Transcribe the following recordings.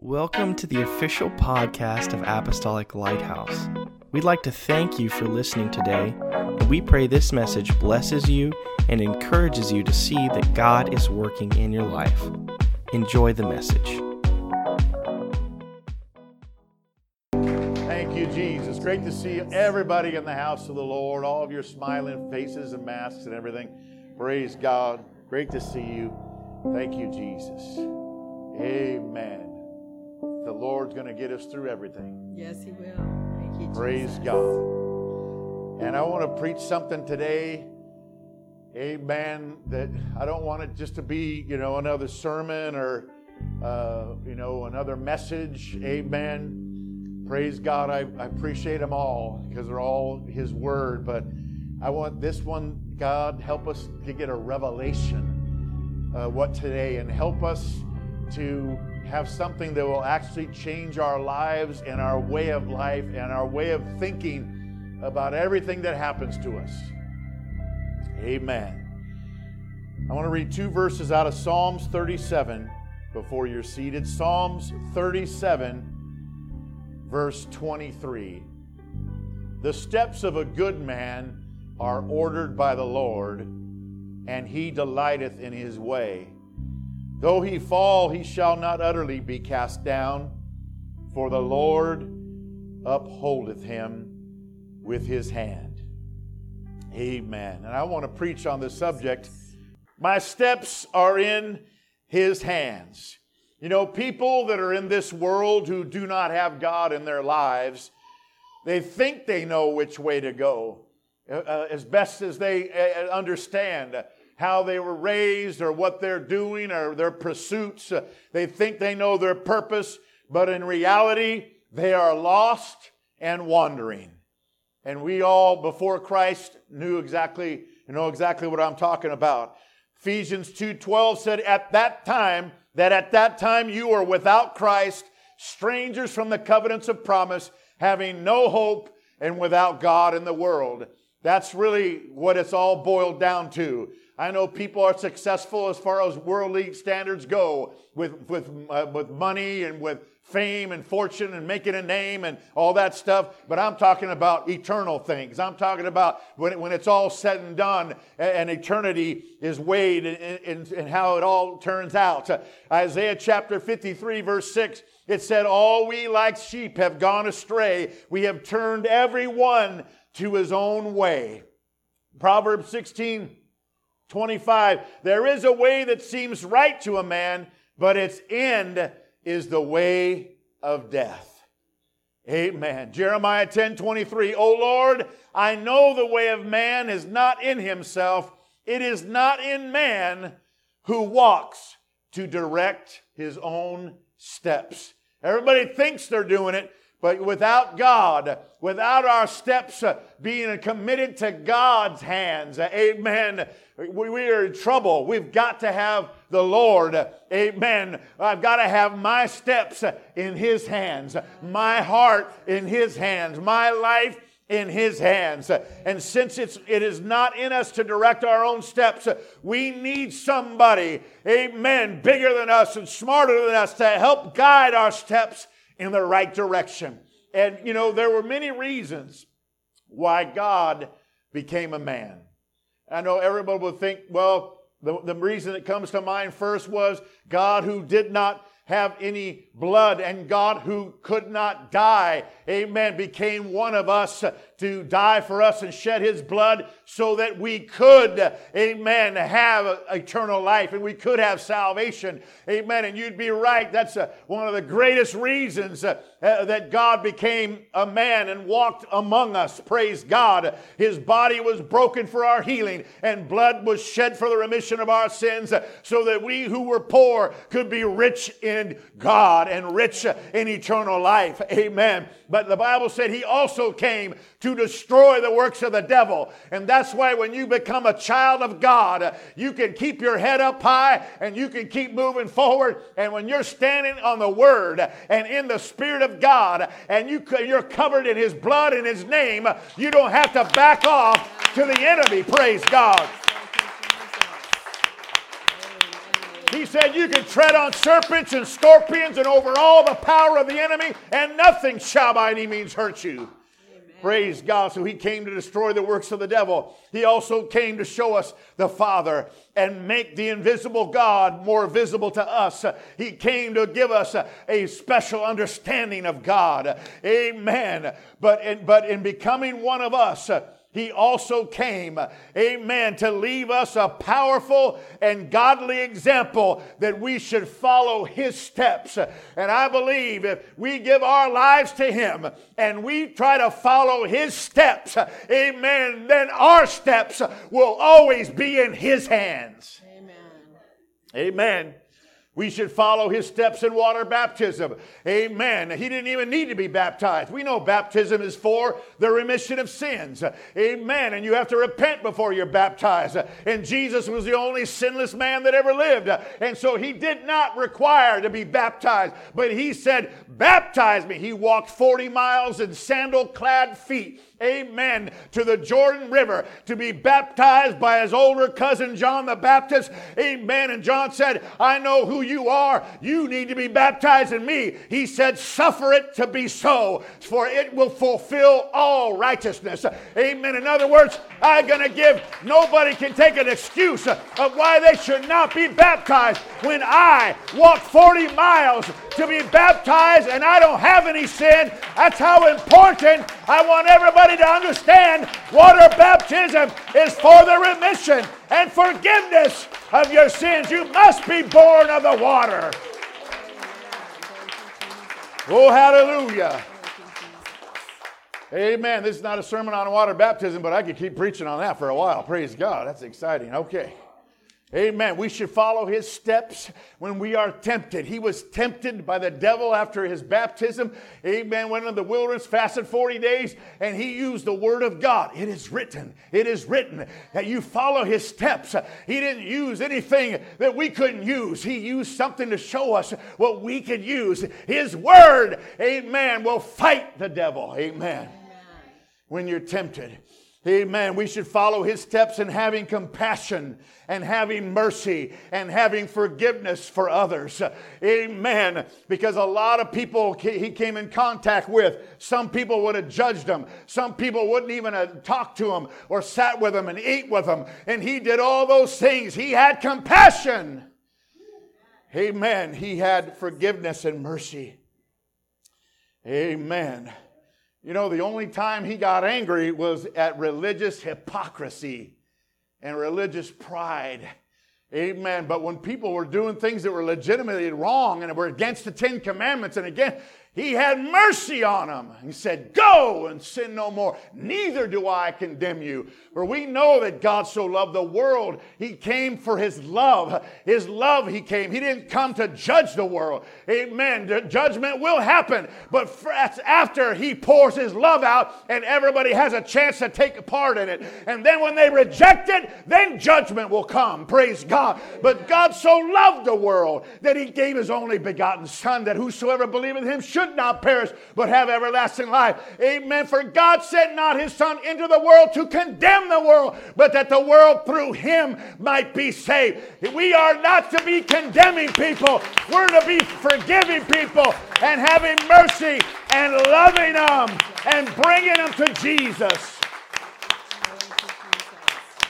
Welcome to the official podcast of Apostolic Lighthouse. We'd like to thank you for listening today, and we pray this message blesses you and encourages you to see that God is working in your life. Enjoy the message. Thank you, Jesus. Great to see everybody in the house of the Lord, all of your smiling faces and masks and everything. Praise God. Great to see you. Thank you, Jesus. Amen. The Lord's going to get us through everything. Yes, He will. Thank you, Praise Jesus. God. And I want to preach something today. Amen. That I don't want it just to be, you know, another sermon or, uh, you know, another message. Amen. Praise God. I, I appreciate them all because they're all His Word. But I want this one, God, help us to get a revelation uh, what today and help us to have something that will actually change our lives and our way of life and our way of thinking about everything that happens to us. Amen. I want to read two verses out of Psalms 37 before you're seated. Psalms 37, verse 23. The steps of a good man are ordered by the Lord, and he delighteth in his way. Though he fall, he shall not utterly be cast down, for the Lord upholdeth him with his hand. Amen. And I want to preach on this subject. My steps are in his hands. You know, people that are in this world who do not have God in their lives, they think they know which way to go uh, uh, as best as they uh, understand how they were raised or what they're doing or their pursuits. Uh, they think they know their purpose, but in reality, they are lost and wandering. And we all, before Christ, knew exactly, know exactly what I'm talking about. Ephesians 2:12 said, "At that time, that at that time you were without Christ, strangers from the covenants of promise, having no hope and without God in the world." That's really what it's all boiled down to. I know people are successful as far as worldly standards go with, with, uh, with money and with fame and fortune and making a name and all that stuff, but I'm talking about eternal things. I'm talking about when, when it's all said and done and, eternity is weighed and how it all turns out. Uh, Isaiah chapter 53, verse 6, it said, All we like sheep have gone astray. We have turned every one to his own way. Proverbs 16, 25. There is a way that seems right to a man, but its end is the way of death. Amen. Jeremiah 10 23. O Lord, I know the way of man is not in himself, it is not in man who walks to direct his own steps. Everybody thinks they're doing it, but without God, without our steps uh, being committed to God's hands, uh, amen, we, we are in trouble. We've got to have the Lord, amen. I've got to have my steps in His hands, my heart in His hands, my life in his hands. And since it's, it is not in us to direct our own steps, we need somebody, amen, bigger than us and smarter than us to help guide our steps in the right direction. And, you know, there were many reasons why God became a man. I know everybody would think, well, the, the reason that comes to mind first was God who did not have any blood and God who could not die, amen, became one of us to die for us and shed his blood so that we could, amen, have eternal life and we could have salvation, amen. And you'd be right. That's uh, one of the greatest reasons uh, uh, that God became a man and walked among us. Praise God. His body was broken for our healing and blood was shed for the remission of our sins uh, so that we who were poor could be rich in God and rich in eternal life. Amen. But the Bible said he also came to destroy the works of the devil. And that's why when you become a child of God, you can keep your head up high and you can keep moving forward. And when you're standing on the word and in the spirit of God and you, you're covered in his blood and his name, you don't have to back off to the enemy. Praise God. He said, You can tread on serpents and scorpions and over all the power of the enemy, and nothing shall by any means hurt you. Praise God. So he came to destroy the works of the devil. He also came to show us the Father and make the invisible God more visible to us. He came to give us a special understanding of God. Amen. But in, but in becoming one of us, he also came, amen, to leave us a powerful and godly example that we should follow his steps. And I believe if we give our lives to him and we try to follow his steps, amen, then our steps will always be in his hands. Amen. Amen. We should follow his steps in water baptism. Amen. He didn't even need to be baptized. We know baptism is for the remission of sins. Amen. And you have to repent before you're baptized. And Jesus was the only sinless man that ever lived. And so he did not require to be baptized, but he said, Baptize me. He walked 40 miles in sandal clad feet amen, to the Jordan River to be baptized by his older cousin John the Baptist, amen. And John said, I know who you are. You need to be baptized in me. He said, Suffer it to be so, for it will fulfill all righteousness, amen. In other words, I'm going to give, nobody can take an excuse of why they should not be baptized when I walk 40 miles to be baptized and I don't have any sin. That's how important I want everybody to understand water baptism is for the remission and forgiveness of your sins. You must be born of the water. Oh, hallelujah. Amen. This is not a sermon on water baptism, but I could keep preaching on that for a while. Praise God. That's exciting. Okay. Amen. We should follow his steps when we are tempted. He was tempted by the devil after his baptism. Amen. Went in the wilderness, fasted 40 days, and he used the word of God. It is written. It is written that you follow his steps. He didn't use anything that we couldn't use. He used something to show us what we could use. His word, amen, will fight the devil. Amen. amen. When you're tempted. Amen. We should follow his steps in having compassion and having mercy and having forgiveness for others. Amen. Because a lot of people he came in contact with, some people would have judged him. Some people wouldn't even have talked to him or sat with him and ate with him. And he did all those things. He had compassion. Amen. He had forgiveness and mercy. Amen. You know, the only time he got angry was at religious hypocrisy and religious pride. Amen. But when people were doing things that were legitimately wrong and were against the Ten Commandments, and again, he had mercy on them. He said, Go and sin no more. Neither do I condemn you. For we know that God so loved the world. He came for his love. His love, he came. He didn't come to judge the world. Amen. Judgment will happen. But after he pours his love out and everybody has a chance to take part in it. And then when they reject it, then judgment will come. Praise God. But God so loved the world that he gave his only begotten Son that whosoever believeth him should should not perish, but have everlasting life. Amen. For God sent not his Son into the world to condemn the world, but that the world through him might be saved. We are not to be condemning people, we're to be forgiving people and having mercy and loving them and bringing them to Jesus.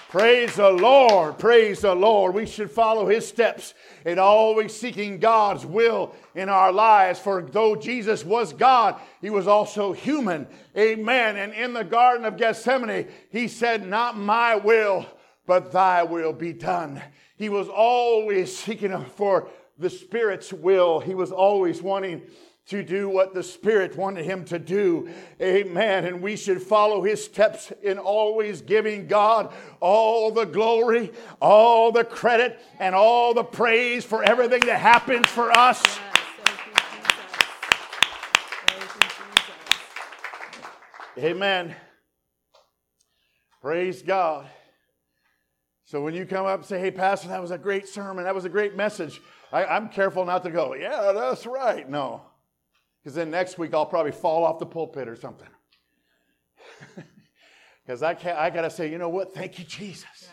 Praise the Lord. Praise the Lord. We should follow his steps in always seeking God's will in our lives. For though Jesus was God, he was also human. Amen. And in the Garden of Gethsemane, he said, Not my will, but thy will be done. He was always seeking for the Spirit's will. He was always wanting to do what the Spirit wanted him to do. Amen. And we should follow his steps in always giving God all the glory, all the credit, and all the praise for everything that happens for us. Amen. Praise God. So when you come up and say, hey, Pastor, that was a great sermon, that was a great message, I, am careful not to go, yeah, that's right. No. Because then next week I'll probably fall off the pulpit or something. Because I, can't, I got to say, you know what? Thank you, Jesus. Yes.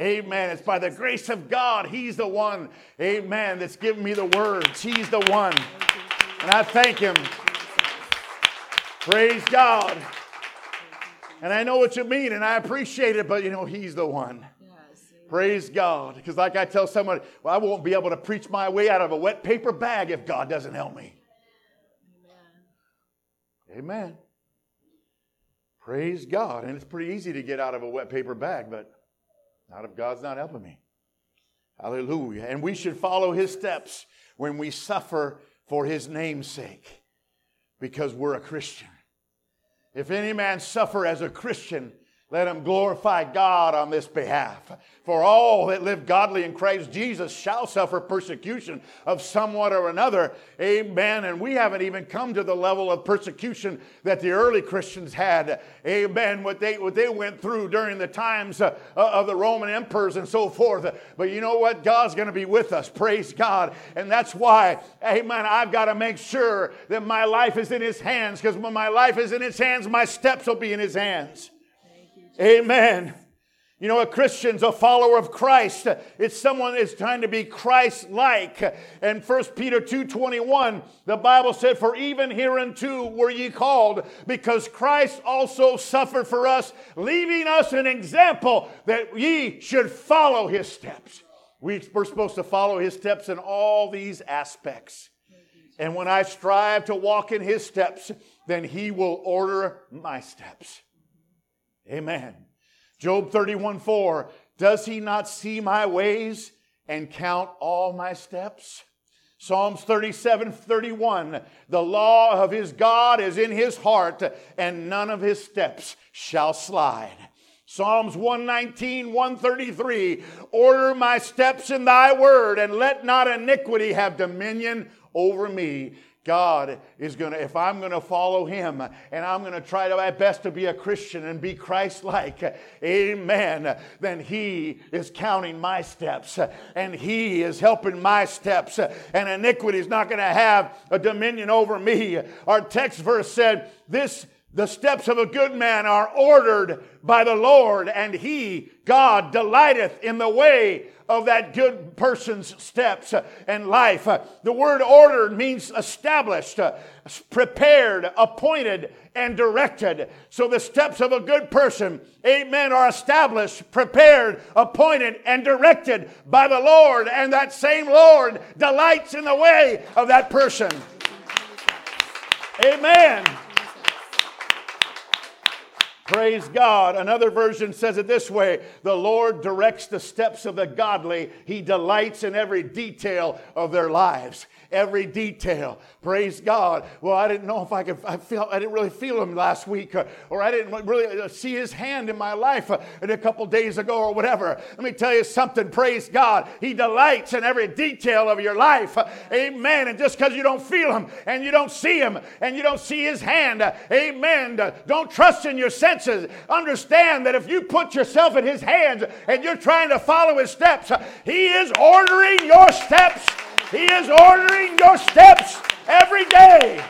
Amen. It's by the grace of God. He's the one, amen, that's giving me the words. He's the one. And I thank Him. Praise God. And I know what you mean, and I appreciate it, but you know, He's the one. Praise God. Because, like I tell someone, well, I won't be able to preach my way out of a wet paper bag if God doesn't help me. Amen. Praise God. And it's pretty easy to get out of a wet paper bag, but not if God's not helping me. Hallelujah. And we should follow his steps when we suffer for his name's sake because we're a Christian. If any man suffer as a Christian, let him glorify God on this behalf. For all that live godly in Christ Jesus shall suffer persecution of somewhat or another. Amen. And we haven't even come to the level of persecution that the early Christians had. Amen. What they, what they went through during the times uh, of the Roman emperors and so forth. But you know what? God's going to be with us. Praise God. And that's why, amen, I've got to make sure that my life is in His hands because when my life is in His hands, my steps will be in His hands. Amen. You know, a Christian's a follower of Christ. It's someone that's trying to be Christ-like. And 1 Peter 2.21, the Bible said, For even hereunto were ye called, because Christ also suffered for us, leaving us an example that ye should follow his steps. We're supposed to follow his steps in all these aspects. And when I strive to walk in his steps, then he will order my steps. Amen. Job 31 4. Does he not see my ways and count all my steps? Psalms 37 31. The law of his God is in his heart, and none of his steps shall slide. Psalms 119, 133. Order my steps in thy word, and let not iniquity have dominion over me. God is going to, if I'm going to follow Him and I'm going to try to my best to be a Christian and be Christ like, amen, then He is counting my steps and He is helping my steps, and iniquity is not going to have a dominion over me. Our text verse said, This the steps of a good man are ordered by the Lord, and he, God, delighteth in the way of that good person's steps and life. The word ordered means established, prepared, appointed, and directed. So the steps of a good person, amen, are established, prepared, appointed, and directed by the Lord, and that same Lord delights in the way of that person. Amen. Praise God. Another version says it this way. The Lord directs the steps of the godly, He delights in every detail of their lives every detail. Praise God. Well, I didn't know if I could, I felt, I didn't really feel him last week, uh, or I didn't really uh, see his hand in my life uh, a couple days ago, or whatever. Let me tell you something. Praise God. He delights in every detail of your life. Amen. And just because you don't feel him and you don't see him and you don't see his hand, amen. Don't trust in your senses. Understand that if you put yourself in his hands and you're trying to follow his steps, he is ordering your steps. He is ordering your steps every day.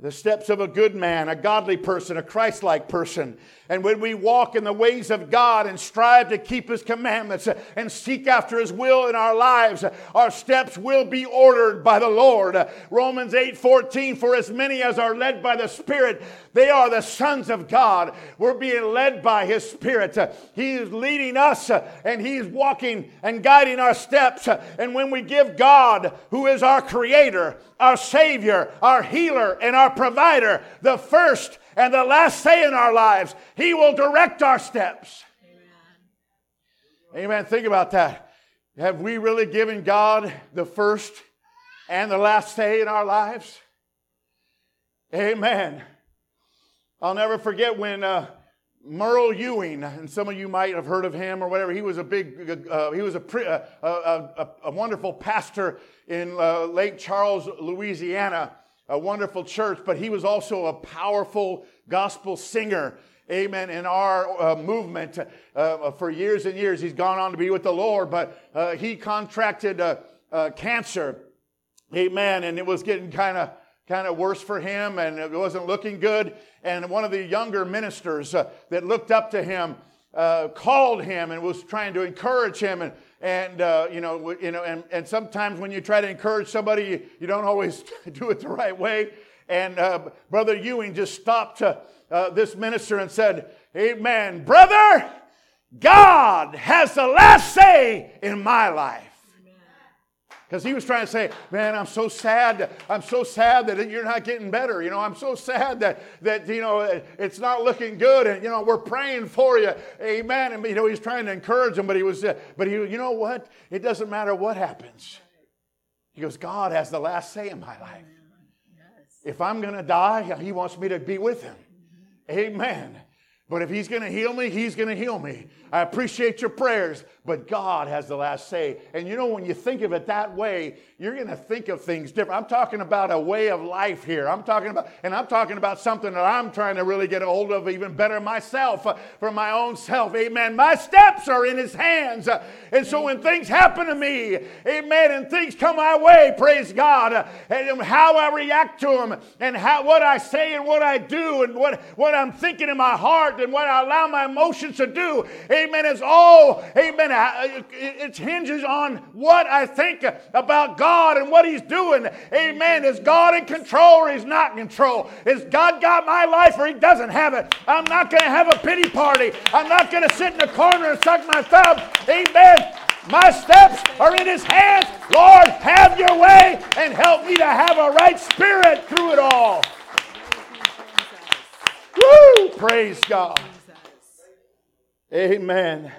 The steps of a good man, a godly person, a Christ like person. And when we walk in the ways of God and strive to keep His commandments and seek after His will in our lives, our steps will be ordered by the Lord. Romans 8 14, for as many as are led by the Spirit, they are the sons of God. We're being led by His Spirit. He is leading us and He's walking and guiding our steps. And when we give God, who is our Creator, our Savior, our healer, and our provider, the first and the last say in our lives. He will direct our steps. Amen. Amen. Think about that. Have we really given God the first and the last say in our lives? Amen. I'll never forget when uh, Merle Ewing, and some of you might have heard of him or whatever. He was a big, uh, he was a, uh, a, a, a, wonderful pastor in uh, Lake Charles, Louisiana a wonderful church, but he was also a powerful gospel singer. Amen. In our uh, movement uh, for years and years, he's gone on to be with the Lord, but uh, he contracted uh, uh, cancer. Amen. And it was getting kind of kind of worse for him and it wasn't looking good. And one of the younger ministers uh, that looked up to him uh, called him and was trying to encourage him. And, and uh, you know, you know and, and sometimes when you try to encourage somebody, you, you don't always do it the right way. And uh, Brother Ewing just stopped uh, this minister and said, Amen. Brother, God has the last say in my life. Because he was trying to say, man, I'm so sad. I'm so sad that you're not getting better. You know, I'm so sad that, that you know, it's not looking good. And, you know, we're praying for you. Amen. And, you know, he's trying to encourage him, but he was, uh, but he, you know what? It doesn't matter what happens. He goes, God has the last say in my life. If I'm going to die, he wants me to be with him. Amen. But if he's going to heal me, he's going to heal me. I appreciate your prayers, but God has the last say. And you know, when you think of it that way, you're going to think of things different. I'm talking about a way of life here. I'm talking about, and I'm talking about something that I'm trying to really get a hold of even better myself uh, for my own self. Amen. My steps are in His hands. Uh, and so when things happen to me, amen, and things come my way, praise God, uh, and how I react to them, and how, what I say and what I do, and what, what I'm thinking in my heart, and what I allow my emotions to do, amen, is all, amen, it hinges on what I think about God and what He's doing. Amen. Is God in control or He's not in control? Is God got my life or He doesn't have it? I'm not going to have a pity party. I'm not going to sit in the corner and suck my thumb. Amen. My steps are in His hands. Lord, have your way and help me to have a right spirit through it all. Woo! Praise God. Amen.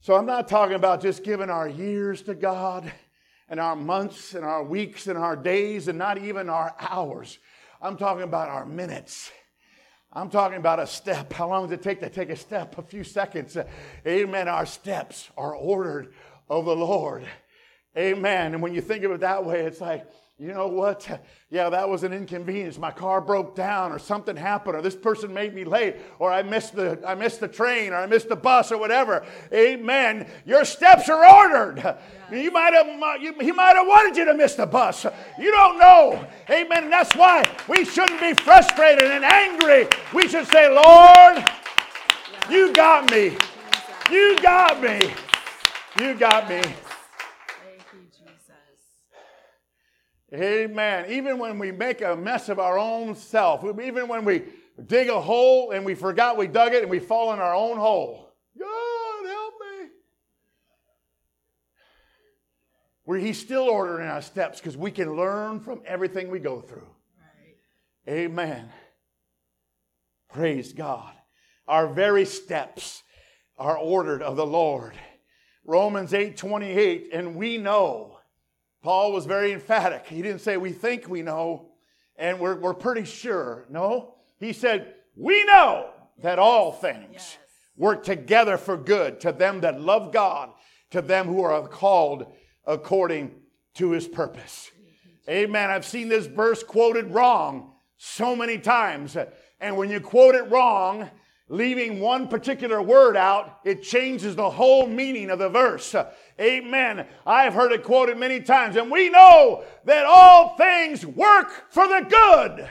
So I'm not talking about just giving our years to God and our months and our weeks and our days and not even our hours. I'm talking about our minutes. I'm talking about a step. How long does it take to take a step? A few seconds. Amen. Our steps are ordered of the Lord. Amen. And when you think of it that way, it's like, you know what? Yeah, that was an inconvenience. My car broke down or something happened or this person made me late or I missed the I missed the train or I missed the bus or whatever. Amen. Your steps are ordered. Yeah. You might have you, he might have wanted you to miss the bus. You don't know. Amen. And that's why we shouldn't be frustrated and angry. We should say, "Lord, you got me. You got me. You got me." Amen. Even when we make a mess of our own self, even when we dig a hole and we forgot we dug it and we fall in our own hole. God, help me. Where He's still ordering our steps because we can learn from everything we go through. Right. Amen. Praise God. Our very steps are ordered of the Lord. Romans 8 28, and we know Paul was very emphatic. He didn't say, We think we know and we're, we're pretty sure. No, he said, We know that all things yes. work together for good to them that love God, to them who are called according to his purpose. Amen. I've seen this verse quoted wrong so many times. And when you quote it wrong, leaving one particular word out, it changes the whole meaning of the verse. Amen. I've heard it quoted many times, and we know that all things work for the good.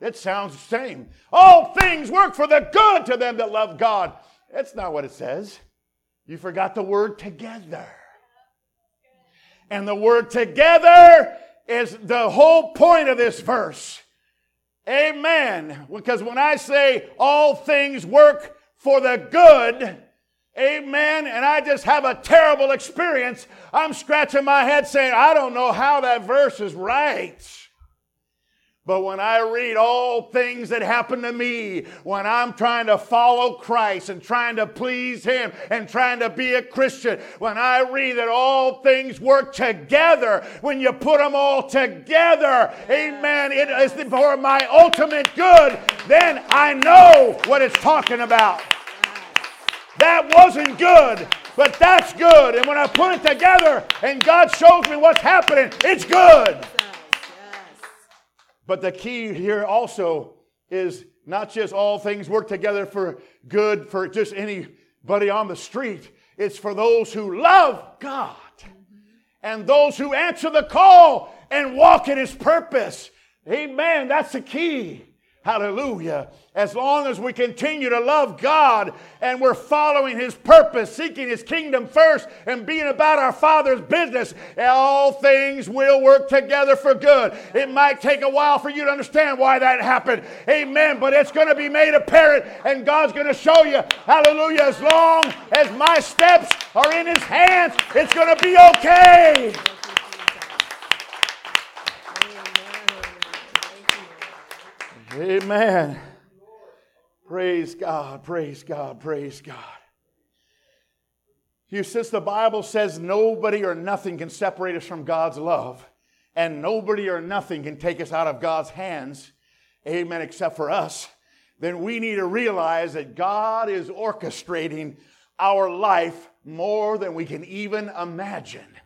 It sounds the same. All things work for the good to them that love God. That's not what it says. You forgot the word together. And the word together is the whole point of this verse. Amen. Because when I say all things work for the good, amen, and I just have a terrible experience, I'm scratching my head saying, I don't know how that verse is right. But when I read all things that happen to me, when I'm trying to follow Christ and trying to please Him and trying to be a Christian, when I read that all things work together, when you put them all together, amen, it is for my ultimate good, then I know what it's talking about. That wasn't good, but that's good. And when I put it together and God shows me what's happening, it's good. But the key here also is not just all things work together for good for just anybody on the street, it's for those who love God and those who answer the call and walk in His purpose. Amen. That's the key. Hallelujah. As long as we continue to love God and we're following His purpose, seeking His kingdom first, and being about our Father's business, all things will work together for good. It might take a while for you to understand why that happened. Amen. But it's going to be made apparent, and God's going to show you. Hallelujah. As long as my steps are in His hands, it's going to be okay. Amen. Praise God, praise God, praise God. You, since the Bible says nobody or nothing can separate us from God's love, and nobody or nothing can take us out of God's hands, amen, except for us, then we need to realize that God is orchestrating our life more than we can even imagine.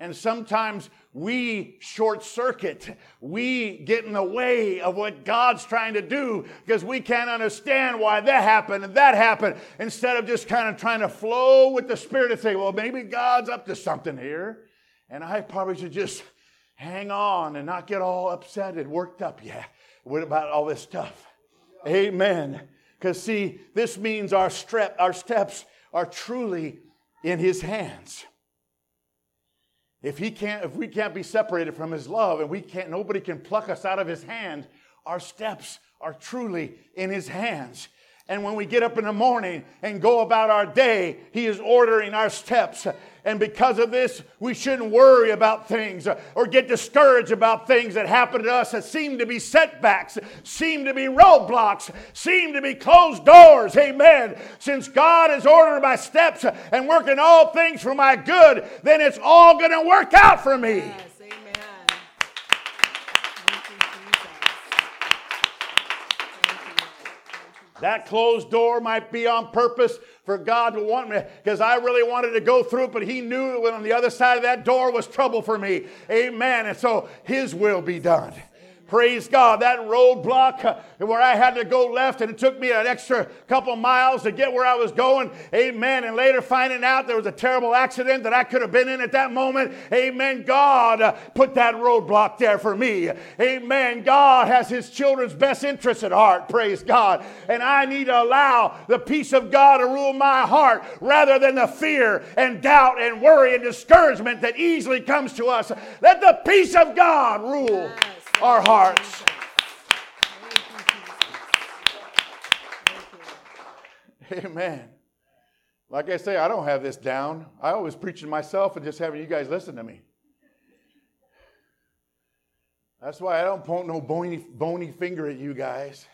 And sometimes we short circuit. We get in the way of what God's trying to do because we can't understand why that happened and that happened instead of just kind of trying to flow with the Spirit and say, well, maybe God's up to something here. And I probably should just hang on and not get all upset and worked up, yeah, what about all this stuff. Amen. Because, see, this means our, strep, our steps are truly in His hands. If he can't, if we can't be separated from his love and we can't, nobody can pluck us out of his hand, our steps are truly in his hands. And when we get up in the morning and go about our day, He is ordering our steps. And because of this, we shouldn't worry about things or get discouraged about things that happen to us that seem to be setbacks, seem to be roadblocks, seem to be closed doors. Amen. Since God has ordered my steps and working all things for my good, then it's all going to work out for me. Yes. Amen. That closed door might be on purpose for God to want me because I really wanted to go through it, but He knew that on the other side of that door was trouble for me. Amen. And so His will be done. Praise God. That roadblock uh, where I had to go left and it took me an extra couple miles to get where I was going. Amen. And later finding out there was a terrible accident that I could have been in at that moment. Amen. God uh, put that roadblock there for me. Amen. God has his children's best interests at heart. Praise God. And I need to allow the peace of God to rule my heart rather than the fear and doubt and worry and discouragement that easily comes to us. Let the peace of God rule our hearts. Amen. Like I say, I don't have this down. I always preach to myself and just having you guys listen to me. That's why I don't point no bony, bony finger at you guys.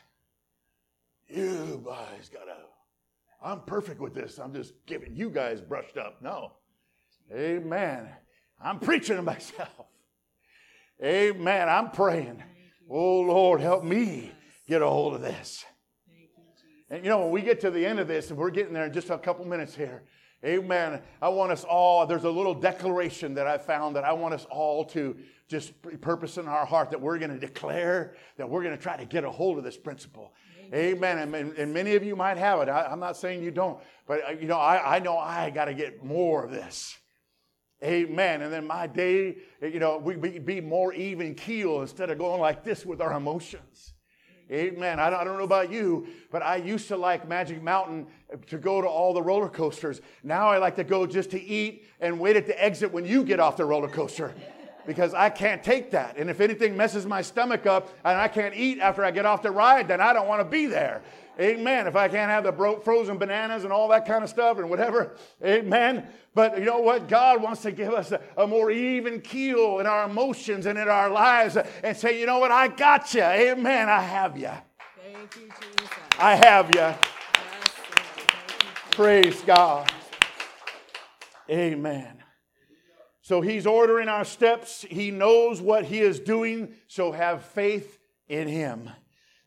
You guys gotta. I'm perfect with this. I'm just giving you guys brushed up. No. Amen. I'm preaching to myself. Amen. I'm praying. Oh, Lord, help me get a hold of this. And you know, when we get to the end of this, and we're getting there in just a couple minutes here, amen. I want us all, there's a little declaration that I found that I want us all to just purpose in our heart that we're going to declare, that we're going to try to get a hold of this principle. Amen. And, and, many of you might have it. I, am not saying you don't, but uh, you know, I, I know I got to get more of this. Amen. And then my day, you know, we be more even keel instead of going like this with our emotions. Amen. I don't, I don't, know about you, but I used to like Magic Mountain to go to all the roller coasters. Now I like to go just to eat and wait at the exit when you get off the roller coaster because I can't take that. And if anything messes my stomach up and I can't eat after I get off the ride, then I don't want to be there. Amen. If I can't have the bro- frozen bananas and all that kind of stuff and whatever, amen. But you know what? God wants to give us a, a, more even keel in our emotions and in our lives and say, you know what? I got you. Amen. I have you. Thank you, Jesus. I have you. Yes, Praise God. Amen. So he's ordering our steps. He knows what he is doing. So have faith in him.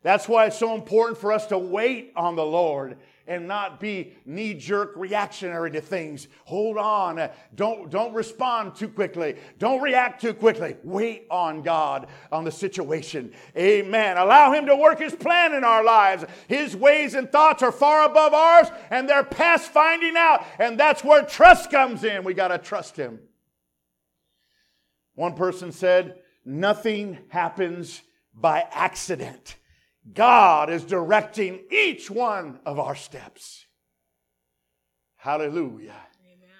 That's why it's so important for us to wait on the Lord and not be knee jerk reactionary to things. Hold on. Don't, don't respond too quickly. Don't react too quickly. Wait on God, on the situation. Amen. Allow Him to work His plan in our lives. His ways and thoughts are far above ours, and they're past finding out. And that's where trust comes in. We got to trust Him. One person said, Nothing happens by accident. God is directing each one of our steps. Hallelujah.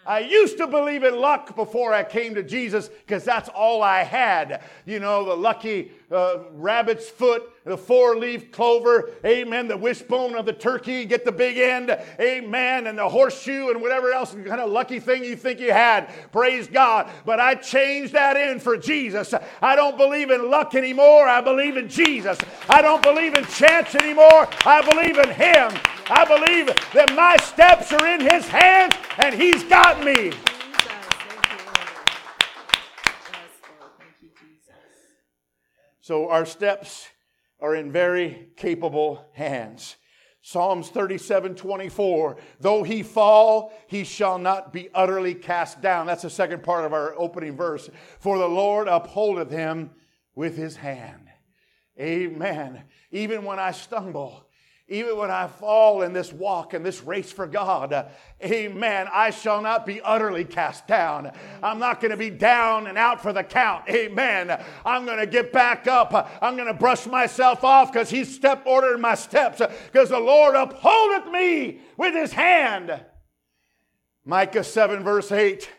I used to believe in luck before I came to Jesus because that's all I had. You know, the lucky uh, rabbit's foot, the four leaf clover, amen, the wishbone of the turkey, get the big end, amen, and the horseshoe and whatever else kind of lucky thing you think you had. Praise God. But I changed that in for Jesus. I don't believe in luck anymore. I believe in Jesus. I don't believe in chance anymore. I believe in Him. I believe that my steps are in His hands and He's got me. So our steps are in very capable hands. Psalms 37 24, though he fall, he shall not be utterly cast down. That's the second part of our opening verse. For the Lord upholdeth him with his hand. Amen. Even when I stumble, even when I fall in this walk and this race for God, amen, I shall not be utterly cast down. I'm not going to be down and out for the count. Amen. I'm going to get back up. I'm going to brush myself off because He's step ordered my steps because the Lord upholdeth me with His hand. Micah 7, verse 8.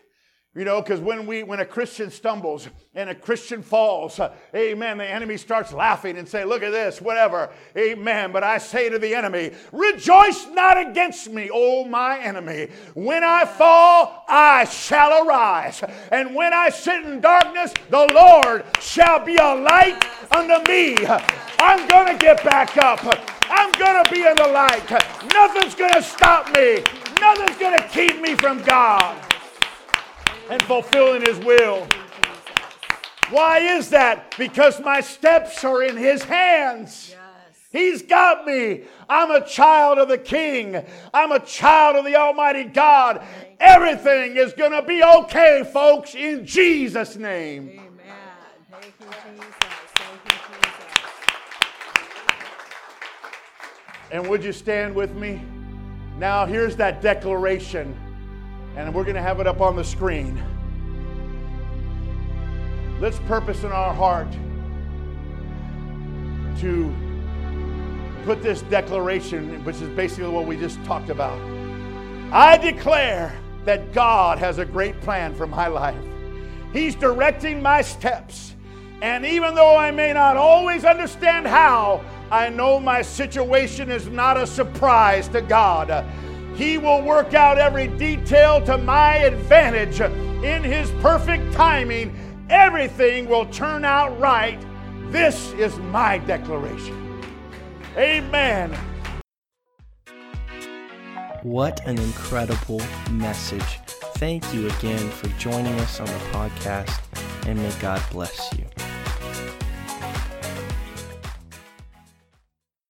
You know, because when we when a Christian stumbles and a Christian falls, uh, amen, the enemy starts laughing and say, Look at this, whatever. Amen. But I say to the enemy, Rejoice not against me, O my enemy. When I fall, I shall arise. And when I sit in darkness, the Lord shall be a light unto me. I'm gonna get back up. I'm gonna be in the light. Nothing's gonna stop me. Nothing's gonna keep me from God and fulfilling His will. Why is that? Because my steps are in His hands. He's got me. I'm a child of the King. I'm a child of the Almighty God. Everything is going to be okay, folks, in Jesus' name. Amen. Thank you, Jesus. Thank you, Jesus. And would you stand with me? Now, here's that declaration, and we're going to have it up on the screen. Let's purpose in our heart to put this declaration, which is basically what we just talked about. I declare that God has a great plan for my life. He's directing my steps. And even though I may not always understand how, I know my situation is not a surprise to God. He will work out every detail to my advantage. In His perfect timing, everything will turn out right. This is my declaration. Amen. What an incredible message. Thank you again for joining us on the podcast, and may God bless you.